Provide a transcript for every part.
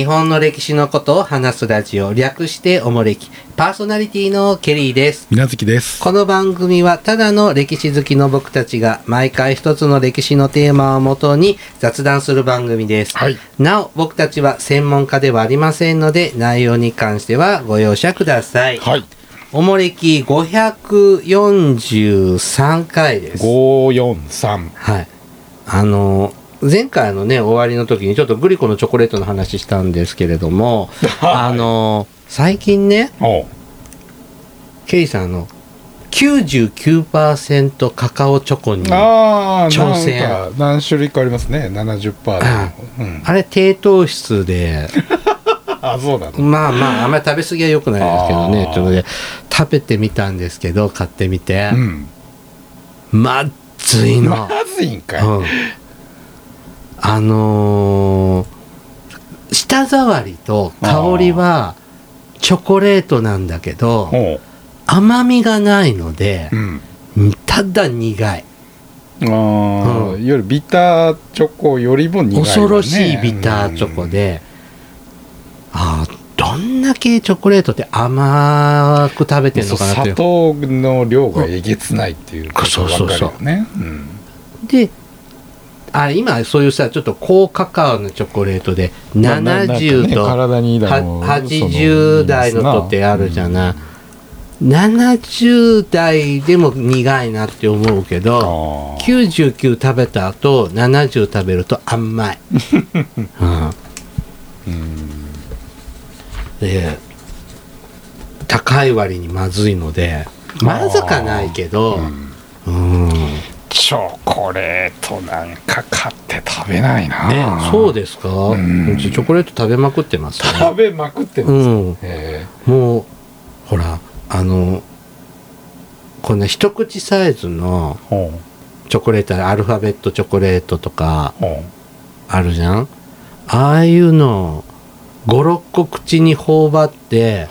日本の歴史のことを話すラジオ、略しておもれき。パーソナリティのケリーです。みなずきです。この番組はただの歴史好きの僕たちが毎回一つの歴史のテーマをもとに雑談する番組です。はい。なお、僕たちは専門家ではありませんので、内容に関してはご容赦ください。はい。おもれき543回です。五四三。はい。あの、前回のね、終わりの時にちょっとグリコのチョコレートの話したんですけれども、あの、最近ね。ケイさんあの、99%カカオチョコに、あああ、挑戦何種類かありますね。七十パあー。うん。れ低糖質で、あ、そうなの？まあまあ、あんまり食べ過ぎは良くないですけどねちょっとね、食べてみたんですけど、買ってみてう、ん。まっずいの。まずいんかい。うん、あのー舌触りと香りはチョコレートなんだけど。甘みがないのでうん。ただ苦いああ、うんいわゆるビターチョコよりも苦いわね。恐ろしいビターチョコで、ああどんだけチョコレートって甘く食べてうん。そうんのかなって砂糖の量がえげつないっていうことそうそうそうわかるよね。うん。であ今そういうさちょっと高カカオのチョコレートでまあななんかね70と体にいいだろうは80代のとってあるじゃな。い、70代でも苦いなって思うけどあ99食べた後70食べると甘い、うん、ーうん。で高い割にまずいのでまずかないけどうん。うんチョコレートなんか買って食べないな、ねそうですか、ん。うちチョコレート食べまくってますね。食べまくってます、うん。え。もうほらあのこんな一口サイズのチョコレートアルファベットチョコレートとかあるじゃん？ああいうの56個口に頬張って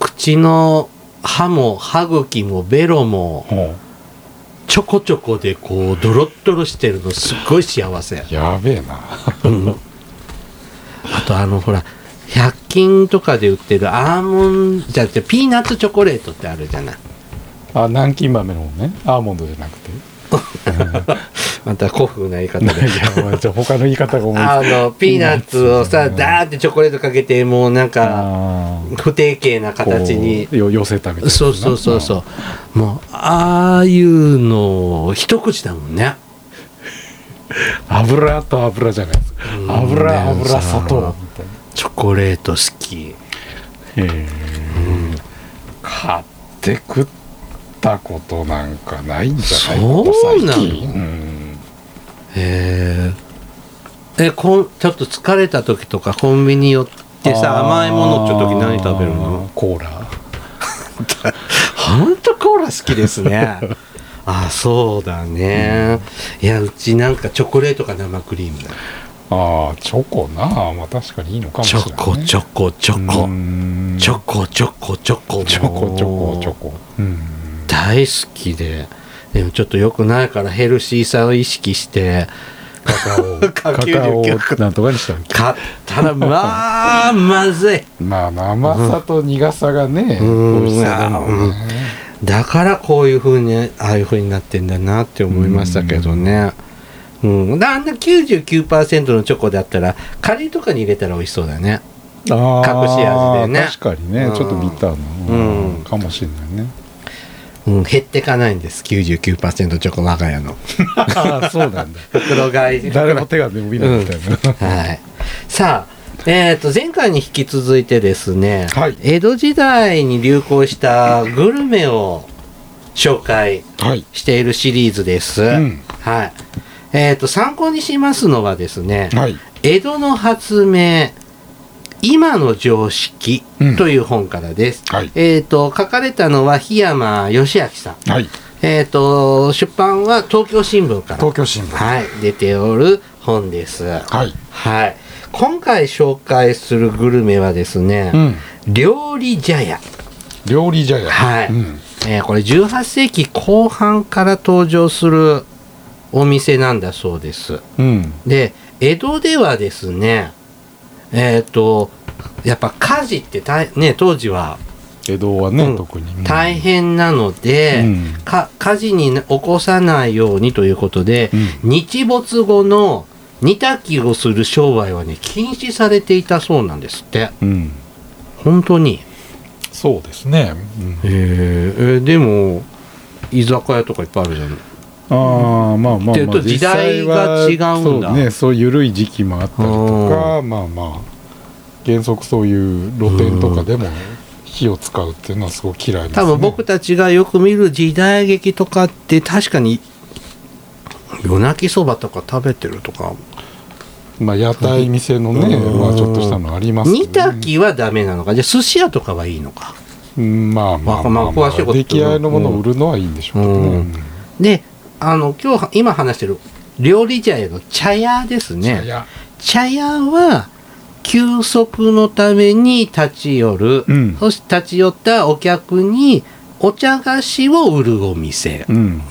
口の歯も歯茎もベロもう。ほちょこちょこでこうドロッドロしてるのすっごい幸せうやべえな。うん。あとあのほら100均とかで売ってるアーモンドじゃなくてピーナッツチョコレートってあるじゃない。あ南京豆のね。アーモンドじゃなくてまた古風な言い方いでじゃあ他の言い方が思いつあのピーナッツをさうん。ダーってチョコレートかけてもうなんか不定形な形に寄せたみたいな。そうそうそうそう。もうああいうの一口だもんね。油と油じゃないです。かうん。油ね油さ砂糖。チョコレート好き。へえ買って食ったことなんかないんじゃない？そうなの？近うん。へええこんちょっと疲れた時とかコンビニ寄ってさ甘いものって時何食べるの？コーラ。ほんとコーラ好きですね。あそうだね、いやうちなんかチョコレートか生クリームだああチョコな。まあ確かにいいのかもしチれない、ね、ョコチョコチョコ。うん。チョコチョコチョコチョコチョコチョコ。うん大好きで。でもちょっと良くないからヘルシーさを意識してカカオ。カカカオなんとかにしたの買ったらまあまずい。まあ生さと苦さがね、うん美味しさだもん。ね、だからこういう風にああいう風になってんだなって思いましたけどね。うん、だあんな99%のチョコだったらカレーとかに入れたら美味しそうだね。隠し味でね。確かにね、うんちょっとビターな、うん。かもしれないねうん、減ってかないんです。99%チョコ我が家の。あ あそうなんだ。袋買い。誰も手が伸びないみたいな、はい。さあえー、と前回に引き続いてですね、はい。江戸時代に流行したグルメを紹介はい。しているシリーズです、うん。はい。えー、と参考にしますのはですね、はい。江戸の発明今の常識うん。という本からです、はい。えー、と書かれたのは檜山義明さん、はい。えー、と出版は東京新聞から東京新聞。はい、出ておる本です。はい。はい。今回紹介するグルメはですね、うん。料理茶屋。料理茶屋。はい。うん。えーこれ18世紀後半から登場するお店なんだそうです。うん。で、江戸ではですね、えっ、とやっぱ家事って大ね当時は江戸はね、うん特に、うん。大変なので、うん。か火事に起こさないようにということで、うん。日没後の煮炊きをする商売はね禁止されていたそうなんですって。うん。本当に。そうですね、うん。へえーでも居酒屋とかいっぱいあるじゃんああまあまあまあ時代が違うんだ。そうねそう緩い時期もあったりとかまあまあ原則そういう露店とかでも火を使うっていうのはすごく嫌いです、ね、多分僕たちがよく見る時代劇とかって確かに夜泣きそばとか食べてるとか。まあ屋台店のね、うん。まあちょっとしたのありますけど、煮炊きはダメなのか。じゃあ寿司屋とかはいいのか。うんまあまあまあ、まあ詳しいこと。出来合いのものを売るのはいいんでしょうけどね、うん。であの今日今話してる料理茶屋の茶屋ですいねや茶屋は休息のために立ち寄る、うん。そして立ち寄ったお客にお茶菓子を売るお店、うん。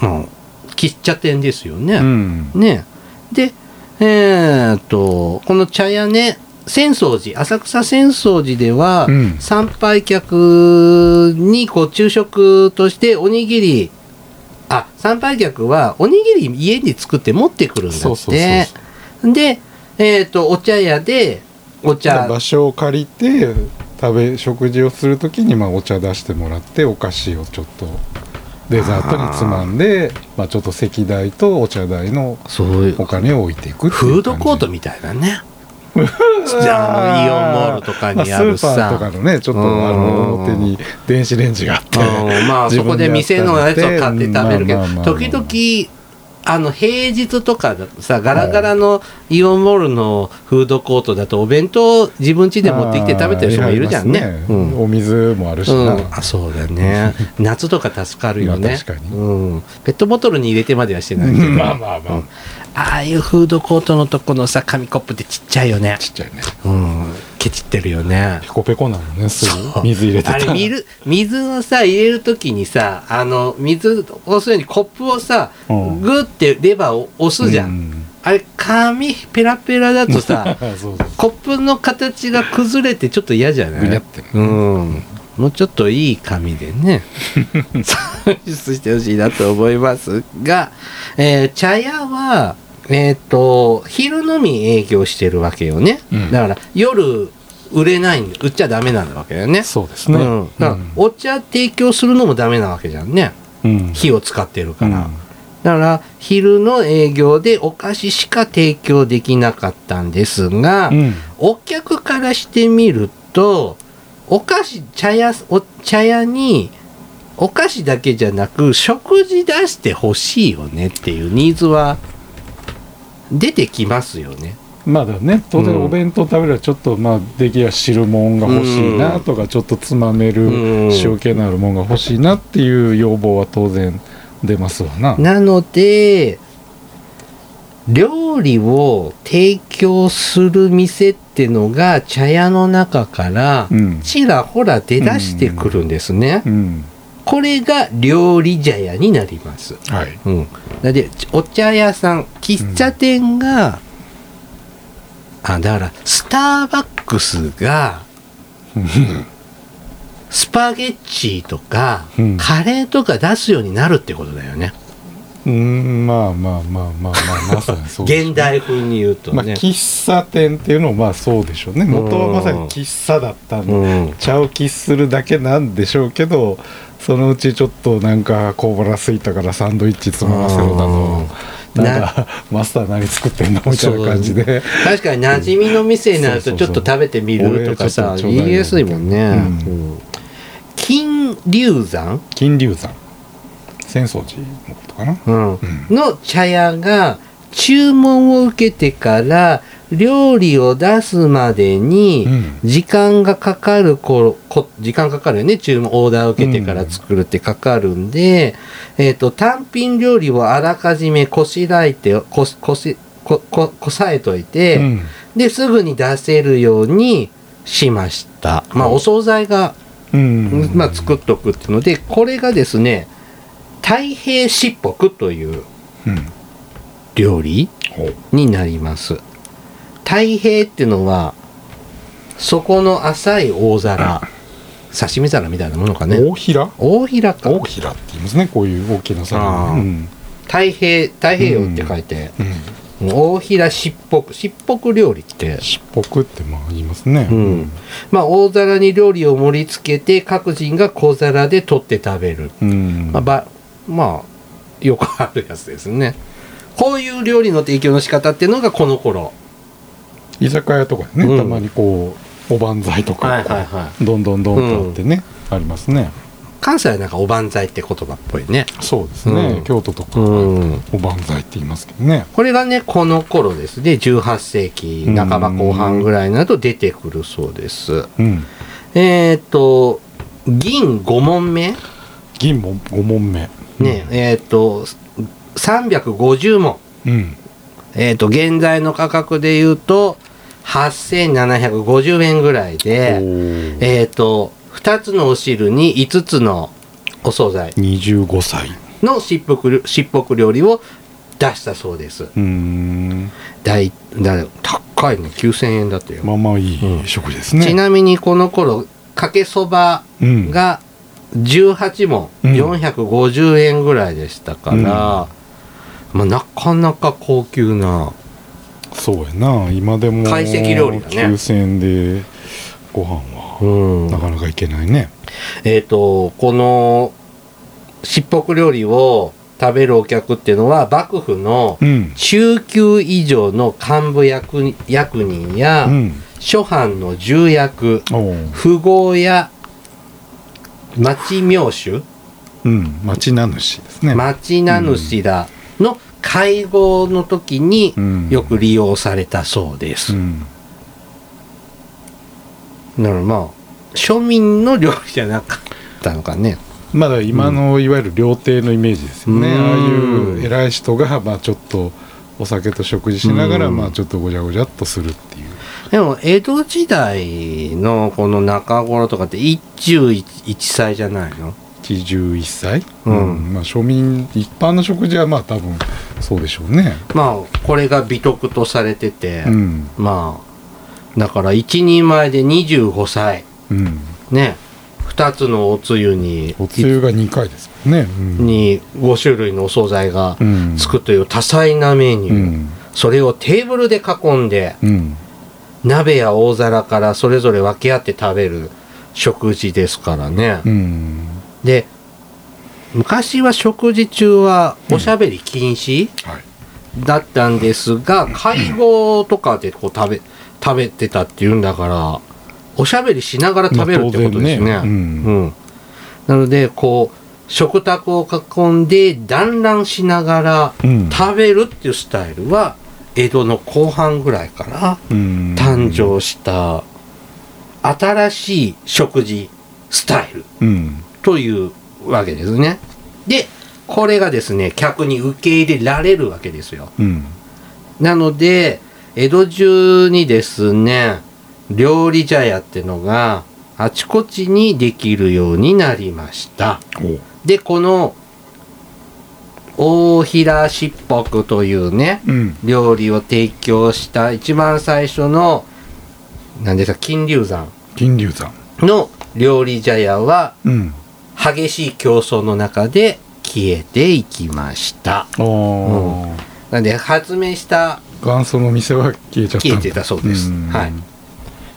喫茶店ですよね、うん。ね。でえーっとこの茶屋ね浅草寺浅草浅草寺では、うん。参拝客にこう昼食としておにぎりあ参拝客はおにぎり家に作って持ってくるんだって。そうそうそうでえーっとお茶屋でお茶。場所を借りて食べ食事をするときにまあお茶出してもらってお菓子をちょっとデザートにつまんでまあ、ちょっと席代とお茶代のお金を置いていくフードコートみたいなね じゃあのイオンモールとかにあるまあスーパーとさかのねちょっとうん。あの表に電子レンジがあってうん。まあ そこで店のやつを買って食べるけど時々あの平日とかさガラガラのイオンモールのフードコートだとお弁当自分家で持ってきて食べてる人もいるじゃんね。あーありますうん。お水もあるしな、うん、あそうだね。夏とか助かるよね。まあ確かに。うん、ペットボトルに入れてまではしてないけど、まあまあまあ、うんああいうフードコートのとこのさ紙コップってちっちゃいよね。ちっちゃいね。うん。ケチってるよね。ペコペコなのねすぐ。水入れてたあれ水水をさ入れるときにさあの水をするにコップをさ、うん。グッてレバーを押すじゃん、うん。あれ紙ペラペラだとさ コップの形が崩れてちょっと嫌じゃない？うん。もうちょっといい紙でね。算出してほしいなと思いますが、えー茶屋はえっ、と昼のみ営業してるわけよね、うん。だから夜売れないんで売っちゃダメなんだわけだよね。そうですね、うん、だからお茶提供するのもダメなわけじゃんね。うん。火を使ってるから、うん。だから昼の営業でお菓子しか提供できなかったんですが、うん。お客からしてみるとお菓子茶屋お茶屋にお菓子だけじゃなく食事出してほしいよねっていうニーズは出てきますよね。まだね当然うんお弁当食べるらちょっとまあ出来や汁物が欲しいなとか、ちょっとつまめるうん塩気のあるものが欲しいなっていう要望は当然出ますわな。なので料理を提供する店ってのが茶屋の中からうんちらほら出だしてくるんですね。うんこれが料理茶屋になります。はい。うん、だでお茶屋さん喫茶店が、あだからスターバックスがスパゲッチとか、うん。カレーとか出すようになるってことだよね。うん。まあまあまあまあまあまさにそうでしょう現代風に言うとまあね、喫茶店っていうのもまあそうでしょうね。元はまさに喫茶だったんで、うん。茶を喫するだけなんでしょうけどそのうちちょっとなんか小腹すいたからサンドイッチつまませろだうんとなんかマスター何作ってんのみたいな感じで。確かに馴染みの店になるとちょっと食べてみるとかさ言いやすいもんね、うんうん。金龍山、金龍山。浅草寺のことかな。うん。うん。の茶屋が注文を受けてから料理を出すまでにうん。時間がかかる頃こ時間かかるよね。注文オーダーを受けてから作るってかかるんで、えっと単品料理をあらかじめこしらえてここしこここさえといて、うん。ですぐに出せるようにしました。まあはいお惣菜が、うん。まあ、作っとくっていうのでこれがですね太平しっぽくといううん。料理になります。太平っていうのはそこの浅い大皿刺身皿みたいなものかね。大平？大平か。大平って言いますねこういう大きなあ魚ーうん。太平太平洋って書いて、うん。大平しっぽくしっぽく料理って。しっぽくってまあ言いますね。うん。まあ大皿に料理を盛り付けて各人が小皿で取って食べる。うん。まあ、ばまあよくあるやつですね。こういう料理の提供の仕方っていうのがこの頃居酒屋とかでね、うん。たまにこうおばんざいとか、はいはいはどんどんどんとあってね、ありますね。関西はなんかおばんざいって言葉っぽいね。そうですね、うん。京都とか、うん。おばんざいって言いますけどね。これがねこの頃ですね。18世紀半ば後半ぐらいになると出てくるそうです。うん。えっ、と銀5問目？銀も5問目。ね、えっ、と350問うん。えっ、と現在の価格で言うと8750円ぐらいで、えっ、と、2つのお汁に5つのお惣菜。25歳。のしっぽくしっぽく料理を出したそうです。うーん。大だ高いの9000円だったよ。まあまあいい食事ですね、ちなみにこの頃、かけそばうん。が18問、うん。450円ぐらいでしたから、まあ、なかなか高級な、そうやな。今でも懐石料理だね。9000円でご飯はうん。なかなかいけないね。えっ、と、この、しっぽく料理を食べるお客っていうのは、幕府のうん。中級以上の幹部役役人や、うん。諸藩の重役、富豪や町名手、うん。町名主ですね。町名主らの会合の時にうん。よく利用されたそうです。うん。だからまあ、庶民の料理じゃなかったのかね。まだ今のいわゆる料亭のイメージですよね、うん。ああいう偉い人がまあちょっとお酒と食事しながらうん。まあちょっとごちゃごちゃっとするっていう。でも、江戸時代のこの中頃とかって一汁一一菜じゃないの？一汁一菜、うん。まあ庶民一般の食事はまあ多分そうでしょうね。まあ、これが美徳とされてて、うん。まあ、だから一人前で25歳。うん。ね、2つのおつゆに、おつゆが2回ですもんね。うん。に5種類のお惣菜がうん。つくという多彩なメニュー。うん。それをテーブルで囲んで、うん。鍋や大皿からそれぞれ分け合って食べる食事ですからね。うんで、昔は食事中はおしゃべり禁止、はい。だったんですが、会合とかでこう食べ、食べてたっていうんだから、おしゃべりしながら食べるってことですね。うん。うん。なので、こう、食卓を囲んで団らんしながらうん。食べるっていうスタイルは、江戸の後半ぐらいからうん。誕生した新しい食事スタイル。うんというわけですね。で、これがですね、客に受け入れられるわけですよ。うん。なので、江戸中にですね、料理茶屋ってのがあちこちにできるようになりました。お。で、この大平しっぽくというね、うん。料理を提供した一番最初の、何ですか、金龍山。金龍山。の料理茶屋はうん激しい競争の中で消えていきました。ああ、なんで発明した元祖の店は消えちゃった消えてたそうです。ん。はい。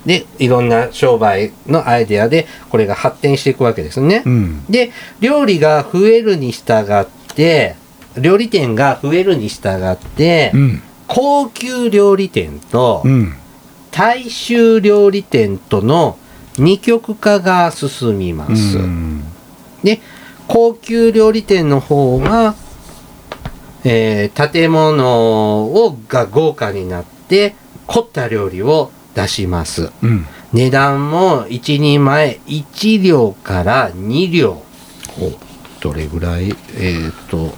でいろんな商売のアイデアでこれが発展していくわけですね。うん。で料理が増えるに従って料理店が増えるに従って、うん。高級料理店とうん。大衆料理店との二極化が進みます。うんで高級料理店の方は、えー建物をが豪華になって凝った料理を出します。うん。値段も1人前1両から2両。どれぐらい？えっ、と。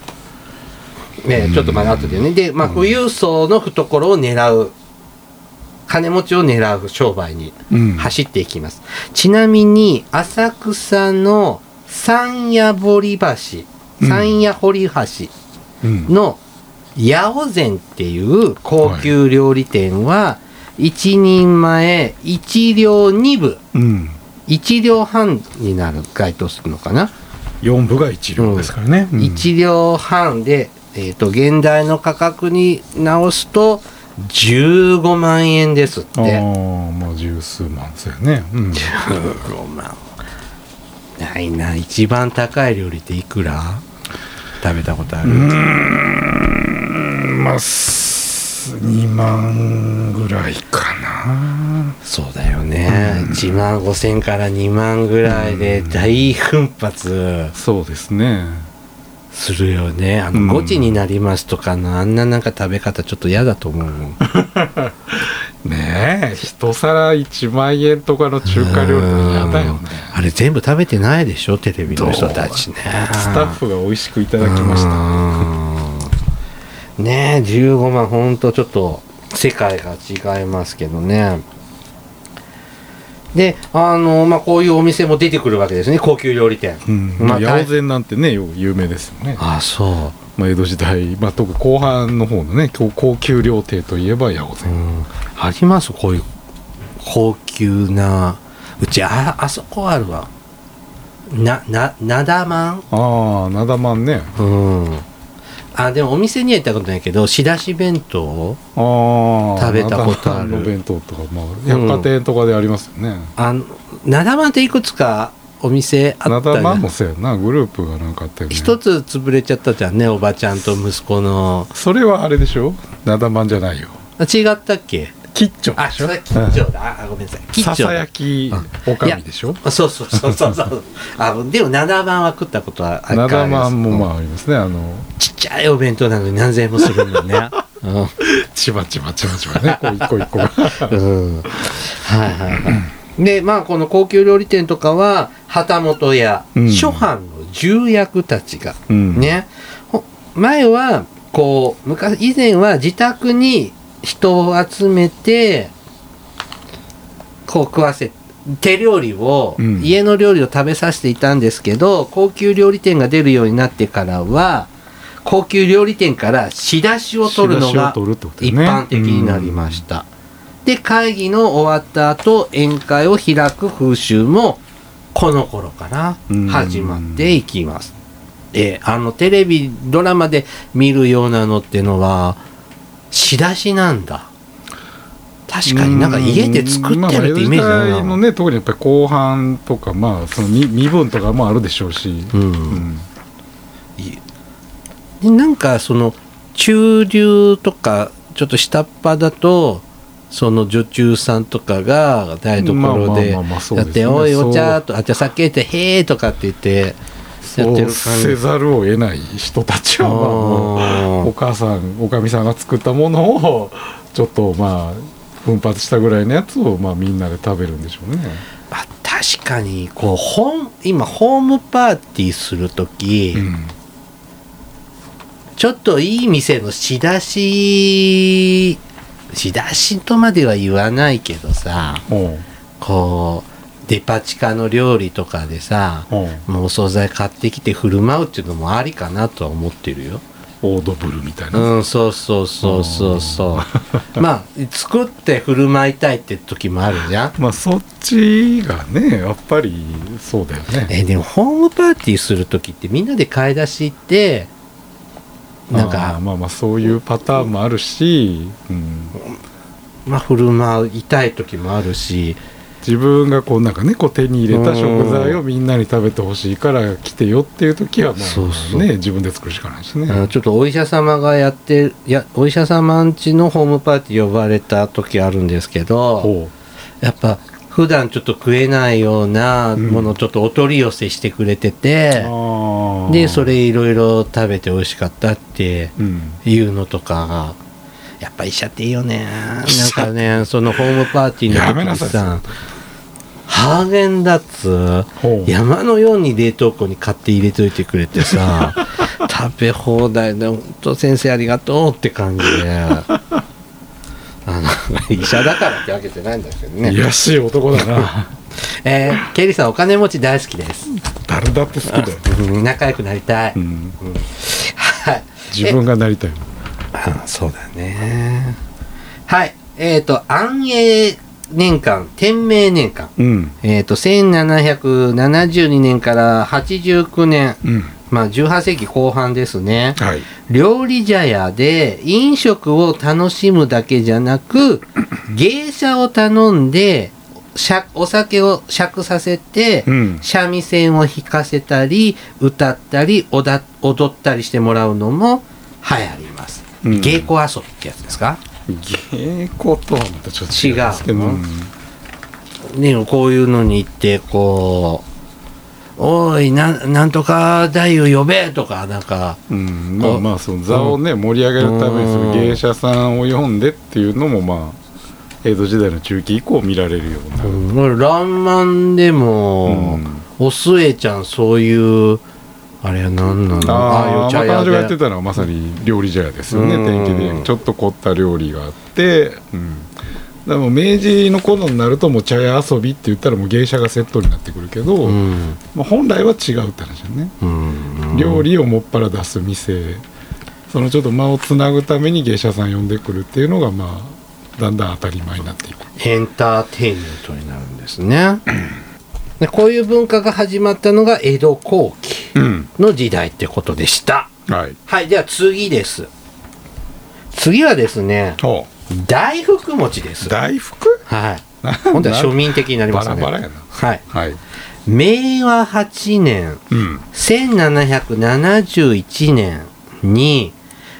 ねちょっとまだ後でね。で、まあ、富裕層の懐を狙う金持ちを狙う商売にうん。走っていきます。ちなみに、浅草の山谷堀橋、うん。山谷堀橋うん。の八百膳っていう高級料理店は、1人前1両2分うん。1両半になる該当するのかな、4部が1両ですからね、うん。1両半で、えー、と現代の価格に直すと15万円ですっああてまあ十数万ですよね、うん、15万ないな。一番高い料理っていくら？食べたことある、まあ2万ぐらいかな。そうだよね、1万5千から2万ぐらいで大奮発。そうですねするよね。あのうん。5時になりますとかのあんななんか食べ方ちょっと嫌だと思う ねえ一皿1万円とかの中華料理嫌だよね。あれ全部食べてないでしょテレビの人たちね。スタッフが美味しくいただきました。たねえ15万ほんとちょっと世界が違いますけどねであのまあこういうお店も出てくるわけですね高級料理店、うん。まあ八百膳なんてねよく有名ですよね、あそう。まあ、江戸時代、まあ、特に後半の方のね高高級料亭といえば八百う膳、ん。あります？こういう高級なうちああそこあるわ。なななだまん？ああなだまんね。うんあでもお店には行ったことないけど仕出し弁当ああ食べたことある。弁当とか、まあ、百貨店とかでありますよね、あのなだまんっていくつかお店あなったじゃん。だまんもそうやな。グループがなんかあったよね。一つ潰れちゃったじゃんねおばちゃんと息子の。それはあれでしょ？なだまんじゃないよ。あ違ったっけ？吉兆あそれ吉兆だ。あごめんなさい。吉ささ兆だやきおかみでしょ？あそうそうそうそう。そうあでもなだまんは食ったことはあなだまんもあまあありますねあの。ちっちゃいお弁当なのに何千円もするんだね。うん。ちばちばちばちばね。こう一個一個が。うん。はいはいはい。でまあこの高級料理店とかは旗本やうん。諸藩の重役たちが、うん。ねほ前はこう昔以前は自宅に人を集めてこう食わせ手料理を、うん。家の料理を食べさせていたんですけど高級料理店が出るようになってからは高級料理店から仕出しを取るのが一ね。般的になりました、で会議の終わった後宴会を開く風習もこの頃からうん。始まっていきます、であのテレビドラマで見るようなのってのは仕出しなんだ。確かになんか家で作ってるってイメージまあだな、江戸時代のね特にやっぱり後半とかまあその身身分とかもあるでしょうし、うん。うん。でなんかその中流とかちょっと下っ端だとその女中さんとかが台所でやって「ですね。おいお茶」と「あじゃあ酒」って「へーとかって言ってそうせざるを得ない人たちはお母さんおかみさんが作ったものをちょっとまあ奮発したぐらいのやつをまあみんなで食べるんでしょうね。あ確かにこうホン今ホームパーティーする時、うん。ちょっといい店の仕出し仕出しとまでは言わないけどさこうデパ地下の料理とかでさおうもうお惣菜買ってきて振る舞うっていうのもありかなとは思ってるよ。オードブルみたいな。うん、そうそうそうそうそう。まあ、作って振る舞いたいって時もあるじゃん。まあそっちがねやっぱりそうだよね。え、でもホームパーティーする時ってみんなで買い出し行って、なんか、まあまあそういうパターンもあるし、うん、まあ振る舞いたい時もあるし、自分がこうなんかねこう手に入れた食材をみんなに食べてほしいから来てよっていう時はまそうそう。あね自分で作るしかないしね。あのちょっとお医者様がやっていやお医者様んちのホームパーティー呼ばれた時あるんですけどほやっぱ普段ちょっと食えないようなものをちょっとお取り寄せしてくれてて、うでそれいろいろ食べて美味しかったってうん。いうのとかがやっぱ医者っていいよね。なんかねそのホームパーティーの時にさハーゲンダッツ山のように冷凍庫に買って入れといてくれてさ 食べ放題で本当先生ありがとうって感じで。あの医者だからってわけじゃないんだけどね。いやしい男だな。えーケリーさんお金持ち大好きです、誰だって好きだよ、うん仲良くなりたい、うん、はい。自分がなりたいあそうだねはいえっ、と、安永年間、天明年間。うんえっ、と、1772年から89年、うんまあ、18世紀後半ですね。はい料理茶屋で飲食を楽しむだけじゃなく、芸者を頼んで、しゃお酒を酌させて、うん三味線を弾かせたり、歌ったり、踊ったりしてもらうのも流行ります。うん。芸妓遊びってやつですか？芸妓とはまたちょっと違うんですけど。ね、こういうのに行って、こう、おい、なんなんとか太夫呼べとか、なんか、うん。まあまあその座をね盛り上げるためにその芸者さんを呼んでっていうのもまあ江戸時代の中期以降見られるような、うん、らんまんでも、おすえちゃんそういうあれは何なの？ああまあ彼女がやってでたのはまさに料理茶屋ですよねうん。天気で。ちょっと凝った料理があって、うん、でも明治の頃になるともう茶屋遊びって言ったらもう芸者がセットになってくるけど、うん。まあ、本来は違うって話だね、うん。料理をもっぱら出す店そのちょっと間をつなぐために芸者さん呼んでくるっていうのがまあだんだん当たり前になっていく。エンターテインメントになるんですね。でこういう文化が始まったのが江戸後期うん。の時代ってことでした。はい。はいでは次です。次はですねお大福餅です。大福？はい。今度は庶民的になりますね。バラバラやな。はい。はい。明和8年うん。1771年に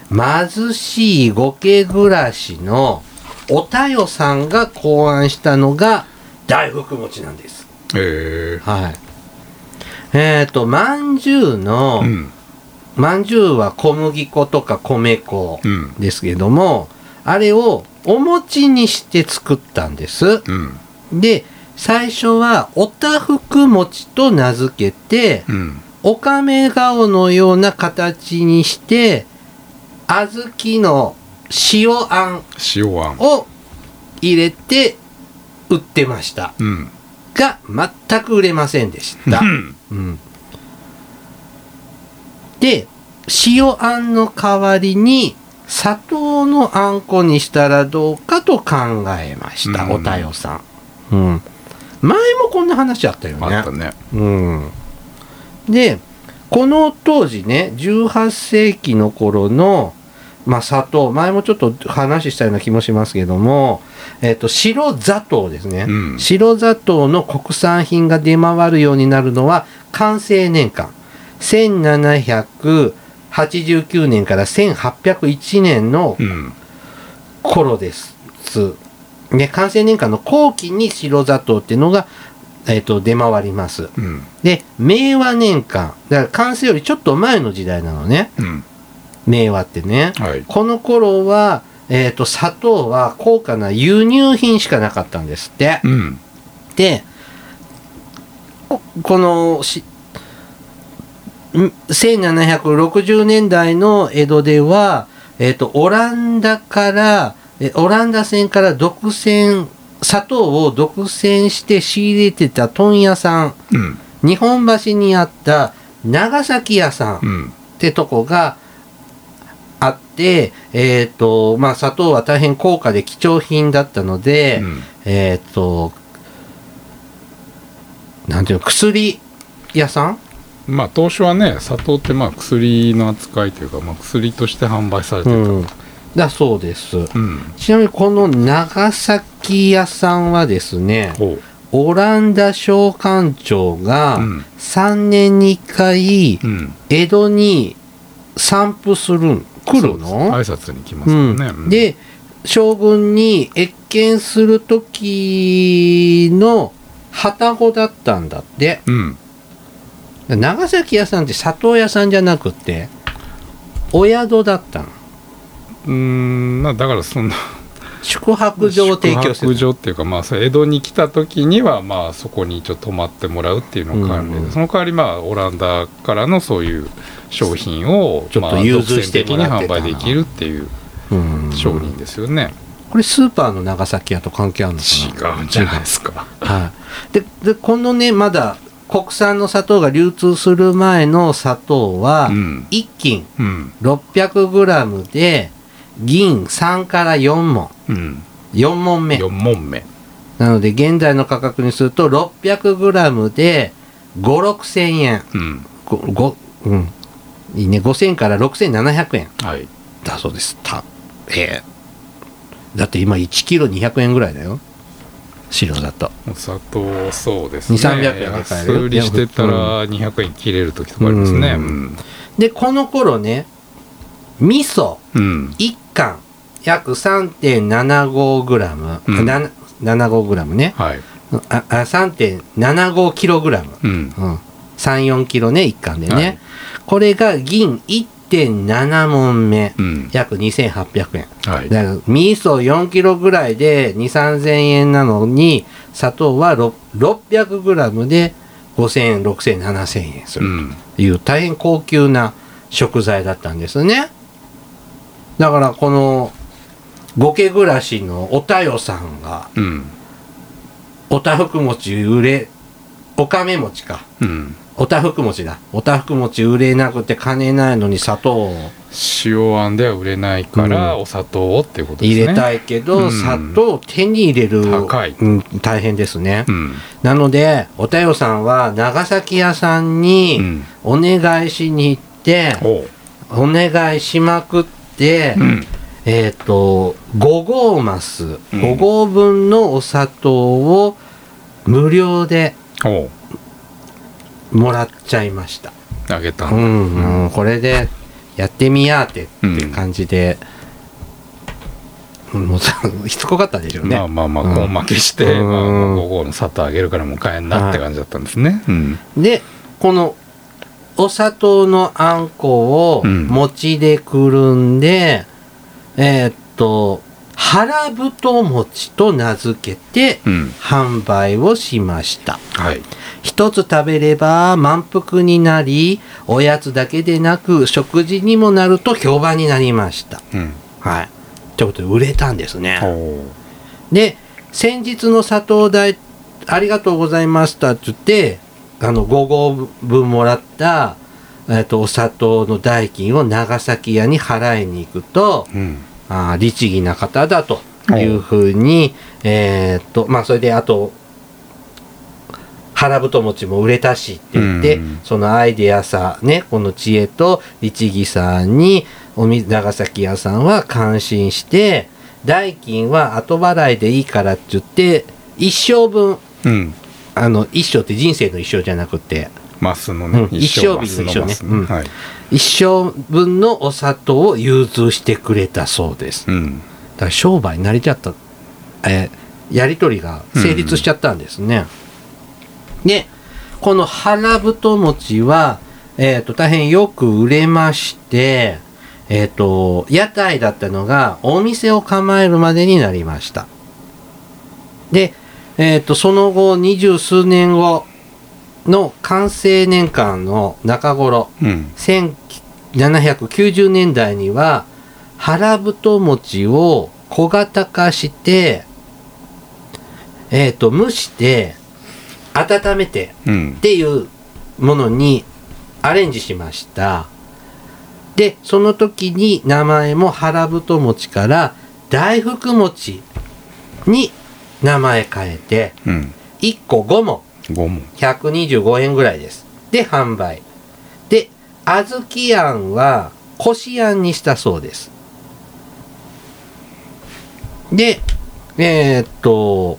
貧しい御家暮らしのおたよさんが考案したのが大福餅なんです。えはい。えっ、と、まんじゅうの、ー、うん。まんじゅうは小麦粉とか米粉うん。ですけども、あれをお餅にして作ったんです。うん。で、最初はおたふく餅と名付けて、うん。おかめ顔のような形にして小豆の塩あん塩あん。を入れて売ってました。うんが全く売れませんでした。う、ん。うん。で塩あんの代わりに砂糖のあんこにしたらどうかと考えました、うん。おたよさん、うん、前もこんな話あったよね。あったね。うん、でこの当時ね18世紀の頃の、まあ、砂糖。前もちょっと話したような気もしますけども、えっと白砂糖ですね、うん。白砂糖の国産品が出回るようになるのは完成年間。1789年から1801年のうん。頃です。ね、完成年間の後期に白砂糖っていうのが、えっと出回ります。うん。で、明和年間、だから完成よりちょっと前の時代なのね、うん明和ってね。はいこの頃は、えっと砂糖は高価な輸入品しかなかったんですって。うんで、ここのし、ん1760年代の江戸では、えっ、と、オランダから、えオランダ船から独占、砂糖を独占して仕入れてた問屋さん、うん日本橋にあった長崎屋さんってとこがあって、えっ、と、まあ、砂糖は大変高価で貴重品だったので、うん。えっ、と、なんていうの、薬屋さん？まあ当初はね砂糖ってまあ薬の扱いというか、まあ、薬として販売されてた。うん。だそうです。うん。ちなみにこの長崎屋さんはですね、オランダ商館長がうん。3年に1回うん。江戸に散布するん来るの？挨拶に来ますうんよね、うん。で将軍に謁見する時の旅籠だったんだって。うん。長崎屋さんって砂糖屋さんじゃなくてお宿だったの？うーんまあだからその宿泊所を提供して宿泊所っていうかまあ江戸に来た時にはまあそこに一応泊まってもらうっていうのを関連で、うんうん。その代わりまあオランダからのそういう商品をちょっとまあ融通して独占的に販売できるっていううん。商人ですよね、これスーパーの長崎屋と関係あるのかな？違うんじゃないですか。はい、ででこのねまだ国産の砂糖が流通する前の砂糖は、うん。1斤うん。600g で銀3から4文うん。4問目。4問目。なので現在の価格にすると 600g で56000円。うん。ごごうん。いいね。5000から6700円。はい。だそうです。たえー。だって今1キロ200円ぐらいだよ。白だと。お砂糖そうですね。2 300円で買えるよ。安売りしてたら200円切れる時とかありますね。ううん。でこの頃ね味噌。うん。1缶約 3.75g、うん。な 75g ね。はい。ああ 3.75kg、うん。うん、34キロね1缶でね、はい。これが銀1.7問目、うん。約2800円。はい。だから味噌4キロぐらいで2 3 0 0円なのに砂糖は 600g で5000円6000円7000円する。うん。という大変高級な食材だったんですねだからこの五家暮らしのおたよさんがうん。おたふく餅売れおかめ餅か。うん。おたふく餅だ。おたふく餅売れなくて金ないのに砂糖を塩あんでは売れないからうん。お砂糖をっていうことですね。入れたいけど、うん。砂糖を手に入れる高い。うん、大変ですね、うん。なのでおたよさんは長崎屋さんにうん。お願いしに行って、お願いしまくって、うんえっ、と5合マスうん。5合分のお砂糖を無料でもらっちゃいました。あげた。うんうこれでやってみやーってってうん感じで、うんもうさしつこかったでしょうね、まあまあまあうん。根負けして、うん。まあ、午後の砂糖あげるからもう帰んなって感じだったんですね。うん。でこのお砂糖のあんこをうん餅でくるんで、えーっと腹太餅と名付けてうん。販売をしましたはい。一つ食べれば満腹になりおやつだけでなく食事にもなると評判になりましたうん。はいということで売れたんですねで先日の砂糖代ありがとうございましたって言ってあの5合分もらった、えっとお砂糖の代金を長崎屋に払いに行くとうん。あー律儀な方だというふうにえーっとまあそれであと腹太餅も売れたしって言って、うんそのアイデアさねこの知恵と律儀さんにおみ長崎屋さんは感心して代金は後払いでいいからって言って一生分うん。あの一生って人生の一生じゃなくてマスのね、うん一生日の一生ねうんはい。一生分のお砂糖を融通してくれたそうです。うん。だから商売になりちゃった、えーやり取りが成立しちゃったんですね。でこの腹太餅は、えー、と大変よく売れまして、えー、と屋台だったのがお店を構えるまでになりました。で、えー、とその後二十数年後の完成年間の中頃うん。1790年代には腹太餅を小型化して、えっ、と、蒸して、温めてうんっ。ていうものにアレンジしました。で、その時に名前も腹太餅から大福餅に名前変えて、うん。1個5も五問。125円ぐらいです。で、販売。で、小豆あんは、こしあんにしたそうです。で、えーっと、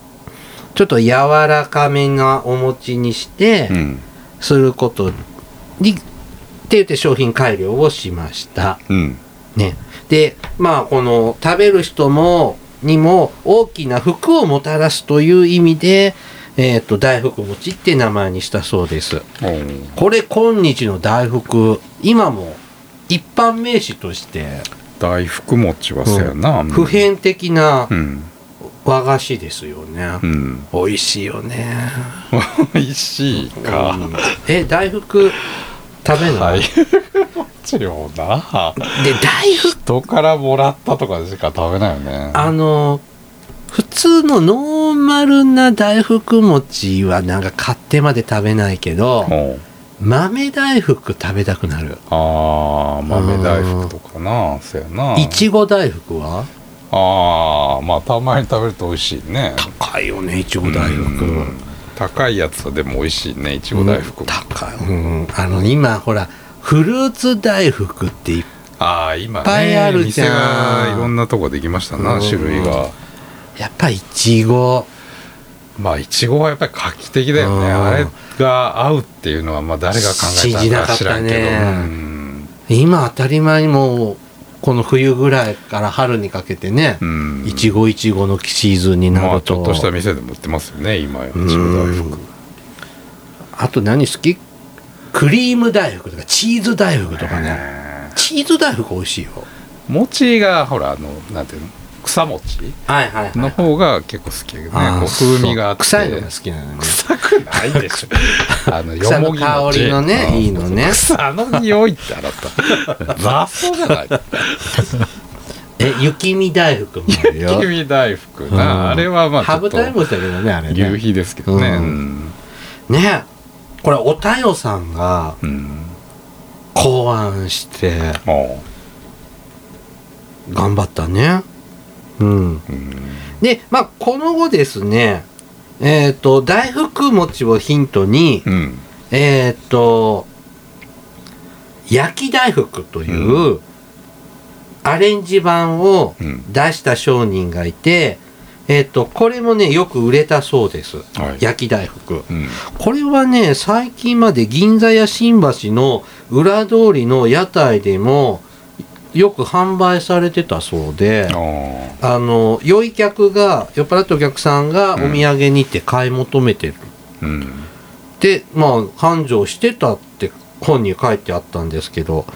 ちょっと柔らかめなお餅にしてう、ん。することに、って言って商品改良をしました。うん。ね。で、まあ、この、食べる人も、にも大きな福をもたらすという意味で、えーっと、大福餅って名前にしたそうです。これ今日の大福今も一般名詞として大福餅はそうやな。うん普。遍的なうん。和菓子ですよね、うん。美味しいよね、美味しいか。うんえ大福食べない、大福餅をな。で大福人からもらったとかしか食べないよね。あの普通のノーマルな大福餅はなんか買ってまで食べないけど豆大福食べたくなる。あー豆大福とかな。そうやな。いちご大福は？ああまあたまに食べると美味しいね。高いよねいちご大福。うん高いやつはでも美味しいね。いちご大福、高い、うん、あの今ほらフルーツ大福っていっぱいあるじゃん。店がいろんなとこできましたな、うん。種類が。やっぱいちご。まあいちごはやっぱり画期的だよね、うん。あれが合うっていうのはまあ誰が考えたのか知らんけど、ね。うん。今当たり前にもうこの冬ぐらいから春にかけてねうん。いちごいちごのシーズンになまあると、ちょっとした店でも売ってますよね今やいちご大うん福。あと何好き？クリーム大福とかチーズ大福とかね。チーズ大福美味しいよ。餅がほらあのなんていうの？草餅の方が結構好きやけどねこう風味があって。臭いのが好きなのね。臭くないでしょ。あのよもぎ餅。香りのねうんいいのね。草の匂いってあなた。雑草じゃない。え雪見大福も。あるよきみ大福うん。なあれはまあちょ羽っと。二重餅だけどねあれね。流皮ですけどね。ね。これおたよさんがうん。考案しても頑張ったねうん。でまあこの後ですねえっ、と大福餅をヒントに、うん。えっ、と焼き大福という、アレンジ版をうん。出した商人がいて、えっ、とこれもねよく売れたそうです。はい。焼き大福。うん。これはね最近まで銀座や新橋の裏通りの屋台でもよく販売されてたそうであの酔い客が酔っ払ったお客さんがお土産に行って買い求めてる、うん。でまあ繁盛してたって本に書いてあったんですけど。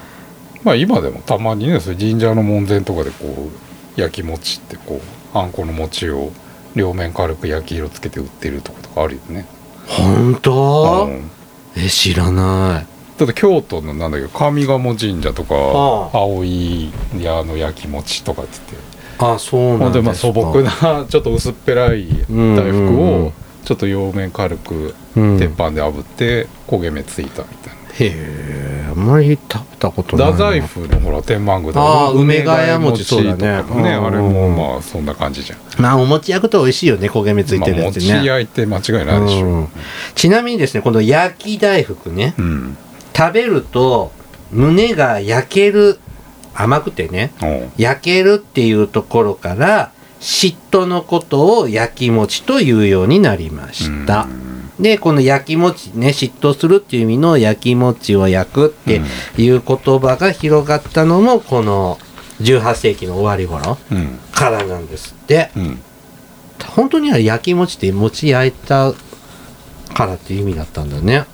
まあ今でもたまにね神社の門前とかでこう焼き餅ってこうあんこの餅を両面軽く焼き色つけて売ってるとことかあるよね。本当、うん。え知らないだって京都のなんだっけ上賀茂神社とかは葵屋の焼き餅とかっつって。あそうほなんんででまあ素朴なちょっと薄っぺらいうん。大福をちょっと両面軽くうん。鉄板で炙って焦げ目ついたみたいな、へえあんまり食べたことないな。太宰府のほら天満宮とか梅ヶ谷餅そうだね。ねうん。あれもまあそんな感じじゃん。まあお餅焼くと美味しいよね焦げ目ついてるやつね、まあ、餅焼いて間違いないでしょ。うん。ちなみにですねこの焼き大福ね。うん、食べると胸が焼ける甘くてね焼けるっていうところから嫉妬のことを焼き餅というようになりました、でこの焼き餅ね嫉妬するっていう意味の焼き餅を焼くっていう言葉が広がったのもこの18世紀の終わり頃うん。からなんですって。うん。本当には焼き餅って餅焼いたからっていう意味だったんだね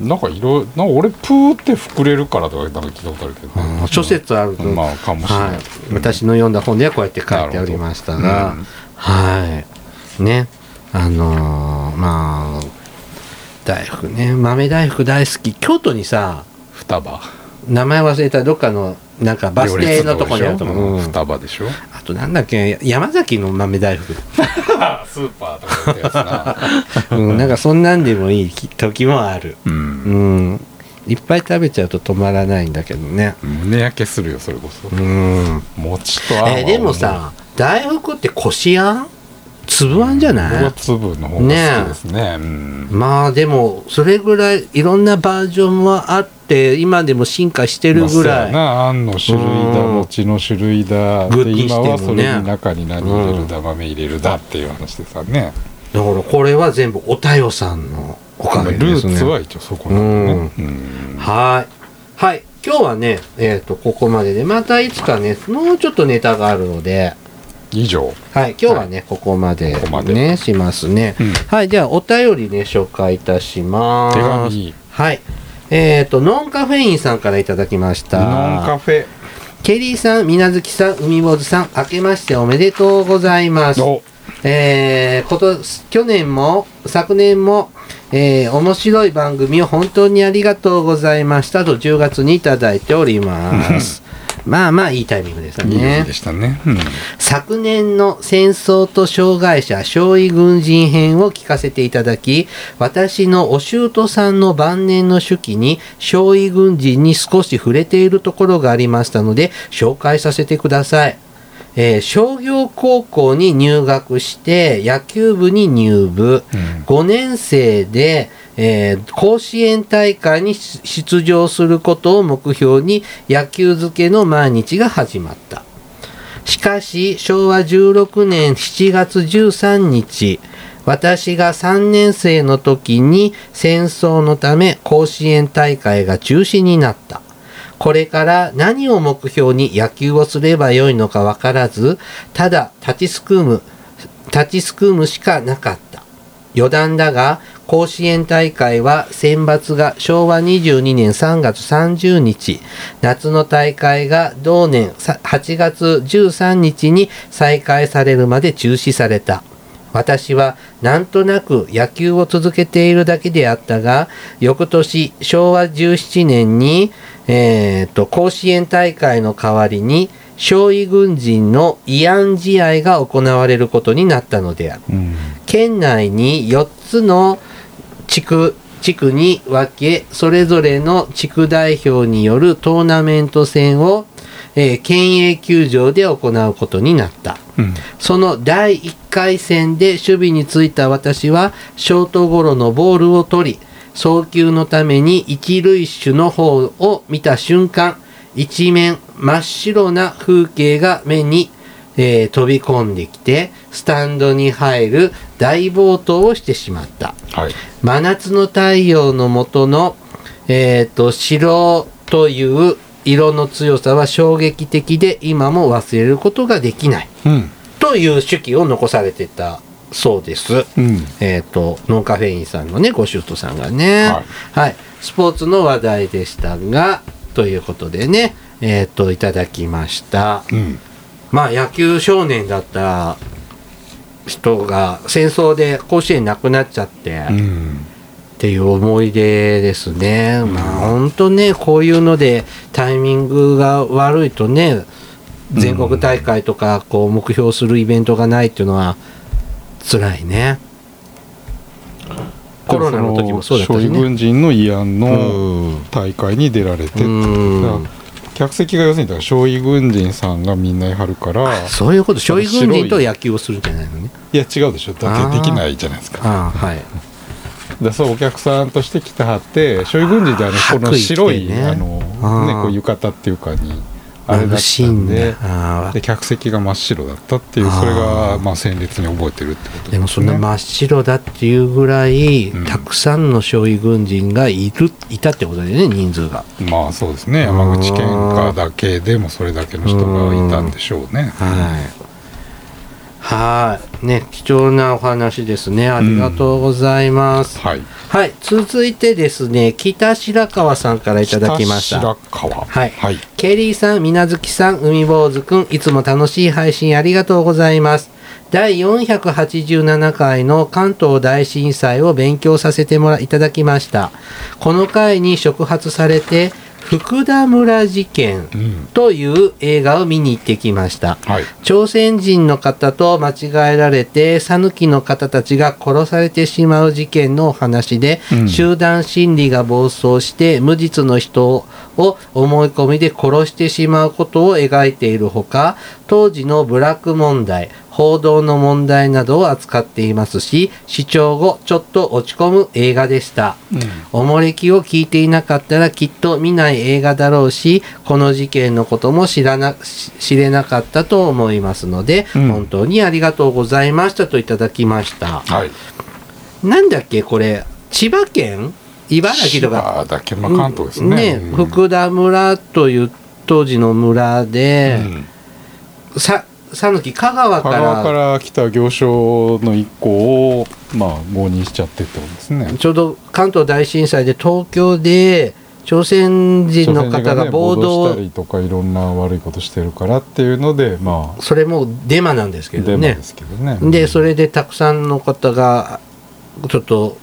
なんかいろいろなんか俺プーって膨れるからとかなんか聞いたことあるけど、うん諸説あると、まあかもしれない、はい、私の読んだ本ではこうやって書いておりましたが、うんはい。ね。あのーまあ大福ね。豆大福大好き。京都にさ双葉。名前忘れた。どっかのなんかバス停のとこにあると思う、うん。双葉でしょ？あとなんだっけ？山崎の豆大福、スーパーとかってやつな うん、なんかそんなんでもいい。時もある。ううん。んいっぱい食べちゃうと止まらないんだけどね。胸焼けするよそれこそ。うん。餅とあんは。えでもさ大福ってこしあん？粒あんじゃない、粒の方が好きですね。うん。まあでもそれぐらいいろんなバージョンもあって今でも進化してるぐらい、やな。あんの種類だうん餅の種類だで今はそれに中に何入れるだ豆入れるだっていう話でさね。だからこれは全部おたよさんのおかげルですね。ーツは一応そこなんだね。うん。はい。はい。今日はねえっ、とここまででまたいつかねもうちょっとネタがあるので以上。はい今日はね、ここまでここまで。ねしますね、うん。はいじゃあお便りね紹介いたします。手紙。はい。えっ、とノンカフェインさんからいただきました。ノンカフェ。ケリーさん、みなずきさん、海坊主さん、明けましておめでとうございます。お。えー、こと去年も昨年も、えー面白い番組を本当にありがとうございましたと10月にいただいております。まあまあいいタイミングですいいね日で。したね。うん。昨年の戦争と障害者少尉軍人編を聞かせていただき私のお舅さんの晩年の手記に少尉軍人に少し触れているところがありましたので紹介させてください、えー商業高校に入学して野球部に入部。うん。5年生で、えー甲子園大会に出場することを目標に野球漬けの毎日が始まった。しかし昭和16年7月13日私が3年生の時に戦争のため甲子園大会が中止になった。これから何を目標に野球をすればよいのか分からずただ立ちすくむ立ちすくむしかなかった。余談だが甲子園大会は選抜が昭和22年3月30日。夏の大会が同年さ8月13日に再開されるまで中止された。私はなんとなく野球を続けているだけであったが翌年昭和17年に、えーと甲子園大会の代わりに少尉軍人の慰安試合が行われることになったのである。うん。県内に4つの地区地区に分けそれぞれの地区代表によるトーナメント戦を、えー県営球場で行うことになった。うん。その第1回戦で守備についた私はショートゴロのボールを取り送球のために一塁手の方を見た瞬間一面真っ白な風景が目に、えー飛び込んできてスタンドに入る大暴投をしてしまった。はい。真夏の太陽の下の、えー、と白という色の強さは衝撃的で今も忘れることができない。うん。という手記を残されてたそうです。うん。えっ、と、ノンカフェインさんのね、ごシュートさんがね、ははい、スポーツの話題でしたが、ということでね、えっ、と、いただきました。うんまあ、野球少年だった人が戦争で甲子園なくなっちゃって、っうんていう思い出ですね。まあ、本当ね、こういうのでタイミングが悪いとね、全国大会とかこう目標するイベントがないっていうのは辛いね。コロナの時もそうだったしね。軍人の慰安のうん大会に出られて、うん客席が要するにだから少尉軍人さんがみんないはるからそういうこと、少尉軍人と野球をするんじゃないのね。い。や違うでしょ。だってできないじゃないですか。はい。でそうお客さんとして来てはって少尉軍人ってあのこの白い、あのねこう浴衣っていうかにあれだったんんでで客席が真っ白だったっていうそれがまあ鮮烈に覚えてるってことでもそんな真っ白だっていうぐらい、うん。たくさんの少尉軍人がいるいたってことだよね人数が。まあそうですね。山口県下だけでもそれだけの人がいたんでしょうね。はい。はい。ね貴重なお話ですね。ありがとうございます、はいはい続いてですね北白川さんからいただきました北白川はいはいケリーさん、みなずきさん、海坊主くん、いつも楽しい配信ありがとうございます。第487回の関東大震災を勉強させてもらいただきました。この回に触発されて、福田村事件うん。という映画を見に行ってきました。はい。朝鮮人の方と間違えられて讃岐の方たちが殺されてしまう事件のお話で、うん。集団心理が暴走して無実の人を思い込みで殺してしまうことを描いているほか当時のブラック問題報道の問題などを扱っていますし視聴後ちょっと落ち込む映画でした。おもれきを聞いていなかったらきっと見ない映画だろうしこの事件のことも知らなし知れなかったと思いますので、うん。本当にありがとうございましたといただきました。はい。なんだっけこれ千葉県？茨城とか？だけ？まあ関東ですねうん。福田村という当時の村で、うん。さ讃岐香川か香ら川から来た行商の一行をまあ誤認しちゃってってことですね。ちょうど関東大震災で東京で朝鮮人の方が暴暴動をしたりとかいろんな悪いことしてるからっていうのでまそれもデマなんですけどね。でね。でそれでたくさんの方がちょっと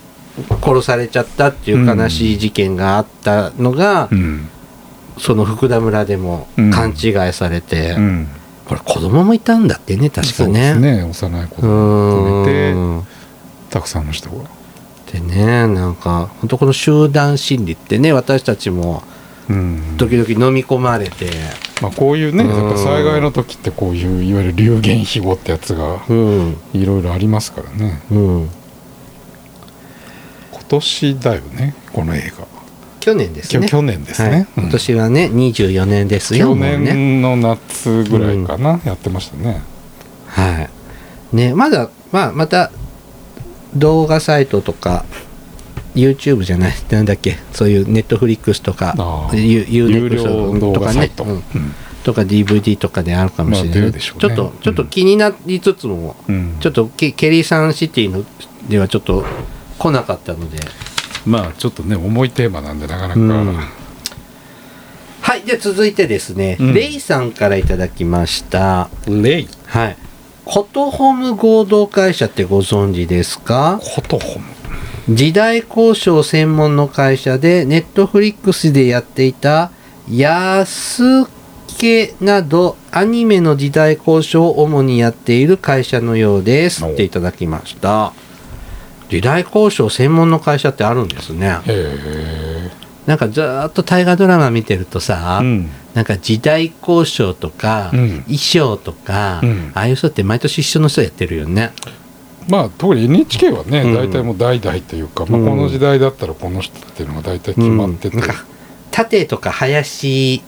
殺されちゃったっていう悲しい事件があったのが、うん。その福田村でもうん勘違いされて、うんこれ子供もいたんだってね確かそうでね。すね幼い子う供を含めてたくさんの人が。でねなんか本当この集団心理ってね私たちもうん。時々飲み込まれて。まあ、こういうねうん。やっぱ災害の時ってこういういわゆる流言飛語ってやつがうん。いろいろありますからね。うん。今年だよねこの映画去年ですね。去年ですはい。ね、うん。今年はね24年ですよ去年の夏ぐらいかな、やってましたね。はい。ねまだまあまた動画サイトとか YouTube じゃないなんだっけそういうネットフリックスとか有料とかね。うん。うん。とか DVD とかであるかもしれない、まあね。ちょっとちょっと気になりつつも、うん。ちょっとケケリーサンシティのではちょっと来なかったのでまあちょっとね重いテーマなんでなかなか、うん。はいで続いてですね、うん。レイさんからいただきました。レイ。はい。コトホム合同会社ってご存知ですか？コトホム。時代交渉専門の会社でネットフリックスでやっていた安家などアニメの時代交渉を主にやっている会社のようです。お。っていただきました時代交渉専門の会社ってあるんですね。なんかずーっと大河ドラマ見てるとさ、うん。なんか時代交渉とか、うん。衣装とか、うん。ああいう人って毎年一緒の人やってるよね。まあ特に NHK はね、うん。大体もう代々というか、まあ、うんこの時代だったらこの人っていうのが大体決まってて、うん。なんか盾とか林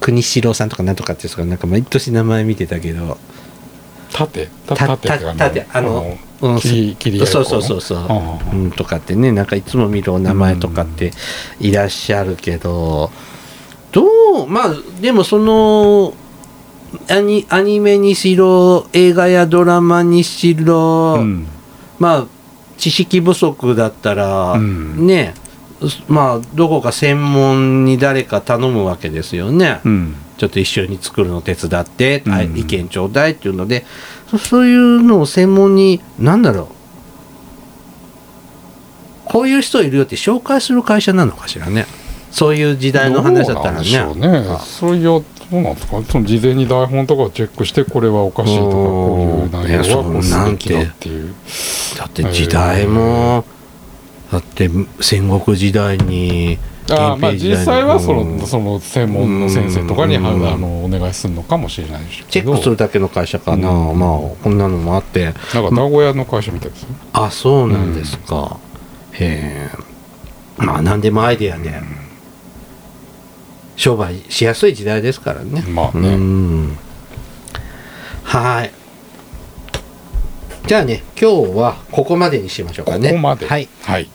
国四郎さんとかなんとかっていう人がなんか毎年名前見てたけど。盾盾盾あのうん。そうそうそうそう、うん、とかってねなんかいつも見るお名前とかっていらっしゃるけど、どうまあでもそのアニアニメにしろ映画やドラマにしろ、うん。まあ知識不足だったら、うん。ねまあどこか専門に誰か頼むわけですよね、うん。ちょっと一緒に作るの手伝って、うん。はい意見ちょうだいっていうのでそそういうのを専門に何だろう。こういう人いるよって紹介する会社なのかしらね。そういう時代の話だったらね。どうなんでしょうね。あ。そういうどうなんですか？その事前に台本とかをチェックしてこれはおかしいとかこういう内容はこうすべきだっていう。だって時代も、だって戦国時代にああまあ実際はそうん。のその専門の先生とかにうん。はあのお願いするのかもしれないでしチェックするだけの会社かな、うん。まあこんなのもあって。なんか名古屋の会社みたいですね。あそうなんですか、へえまあ何でもアイデアで商売しやすい時代ですからね。うまあね。ん。はい。じゃあね今日はここまでにしましょうかね。ここまで。はい。はい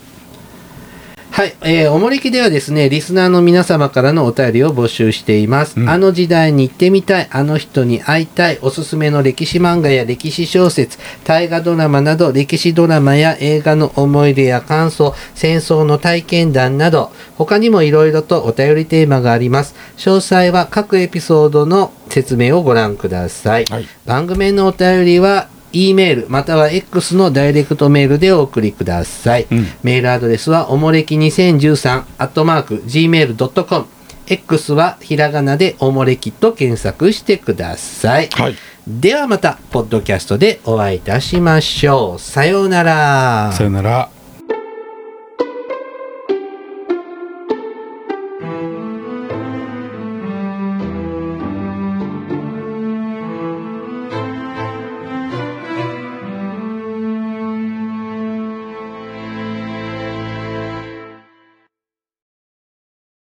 はい、えーおもれきではですね、リスナーの皆様からのお便りを募集しています。うんあの時代に行ってみたい、あの人に会いたい、おすすめの歴史漫画や歴史小説、大河ドラマなど、歴史ドラマや映画の思い出や感想、戦争の体験談など、他にもいろいろとお便りテーマがあります。詳細は各エピソードの説明をご覧ください。はい番組へのお便りは、E メールまたは X のダイレクトメールでお送りください。うんメールアドレスはおもれき2013アットマーク gmail.com X はひらがなでおもれきと検索してください。はいではまた、ポッドキャストでお会いいたしましょう。さようなら。さよなら